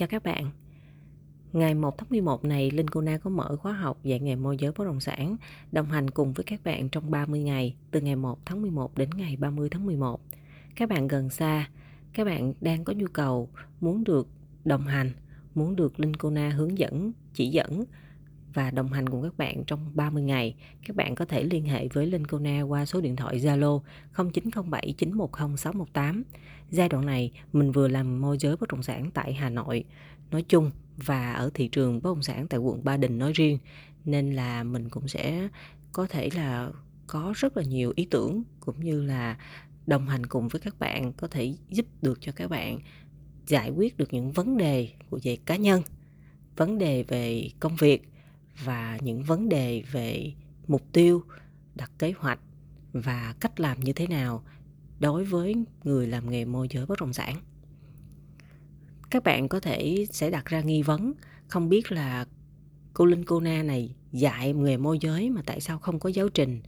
Chào các bạn. Ngày 1 tháng 11 này, Linh Cô Na có mở khóa học dạy nghề môi giới bất động sản, đồng hành cùng với các bạn trong 30 ngày, từ ngày 1 tháng 11 đến ngày 30 tháng 11. Các bạn gần xa, các bạn đang có nhu cầu muốn được đồng hành, muốn được Linh Cô Na hướng dẫn, chỉ dẫn và đồng hành cùng các bạn trong 30 ngày. Các bạn có thể liên hệ với Linh Cô Na qua số điện thoại Zalo 0907 910 618. Giai đoạn này, mình vừa làm môi giới bất động sản tại Hà Nội nói chung và ở thị trường bất động sản tại quận Ba Đình nói riêng nên là mình cũng sẽ có thể là có rất là nhiều ý tưởng cũng như là đồng hành cùng với các bạn có thể giúp được cho các bạn giải quyết được những vấn đề của về cá nhân vấn đề về công việc và những vấn đề về mục tiêu đặt kế hoạch và cách làm như thế nào đối với người làm nghề môi giới bất động sản. Các bạn có thể sẽ đặt ra nghi vấn không biết là cô linh cô na này dạy nghề môi giới mà tại sao không có giáo trình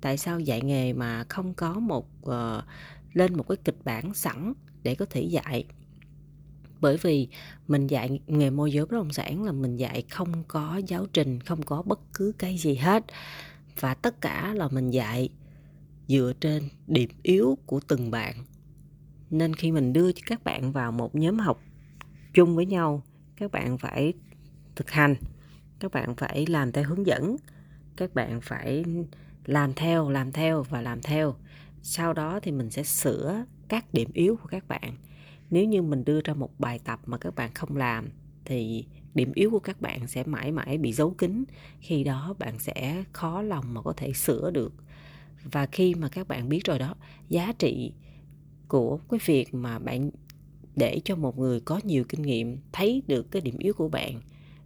tại sao dạy nghề mà không có một uh, lên một cái kịch bản sẵn để có thể dạy bởi vì mình dạy nghề môi giới bất động sản là mình dạy không có giáo trình, không có bất cứ cái gì hết. Và tất cả là mình dạy dựa trên điểm yếu của từng bạn. Nên khi mình đưa các bạn vào một nhóm học chung với nhau, các bạn phải thực hành, các bạn phải làm theo hướng dẫn, các bạn phải làm theo làm theo và làm theo. Sau đó thì mình sẽ sửa các điểm yếu của các bạn nếu như mình đưa ra một bài tập mà các bạn không làm, thì điểm yếu của các bạn sẽ mãi mãi bị giấu kín. Khi đó bạn sẽ khó lòng mà có thể sửa được. Và khi mà các bạn biết rồi đó, giá trị của cái việc mà bạn để cho một người có nhiều kinh nghiệm thấy được cái điểm yếu của bạn,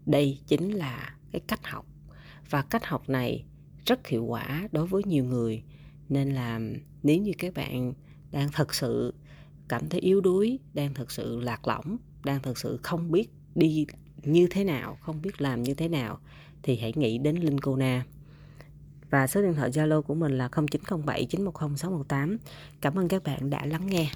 đây chính là cái cách học. Và cách học này rất hiệu quả đối với nhiều người. Nên là nếu như các bạn đang thật sự cảm thấy yếu đuối, đang thực sự lạc lõng, đang thực sự không biết đi như thế nào, không biết làm như thế nào, thì hãy nghĩ đến Linh Cô Na. Và số điện thoại Zalo của mình là 0907 910 618 cảm ơn các bạn đã lắng nghe.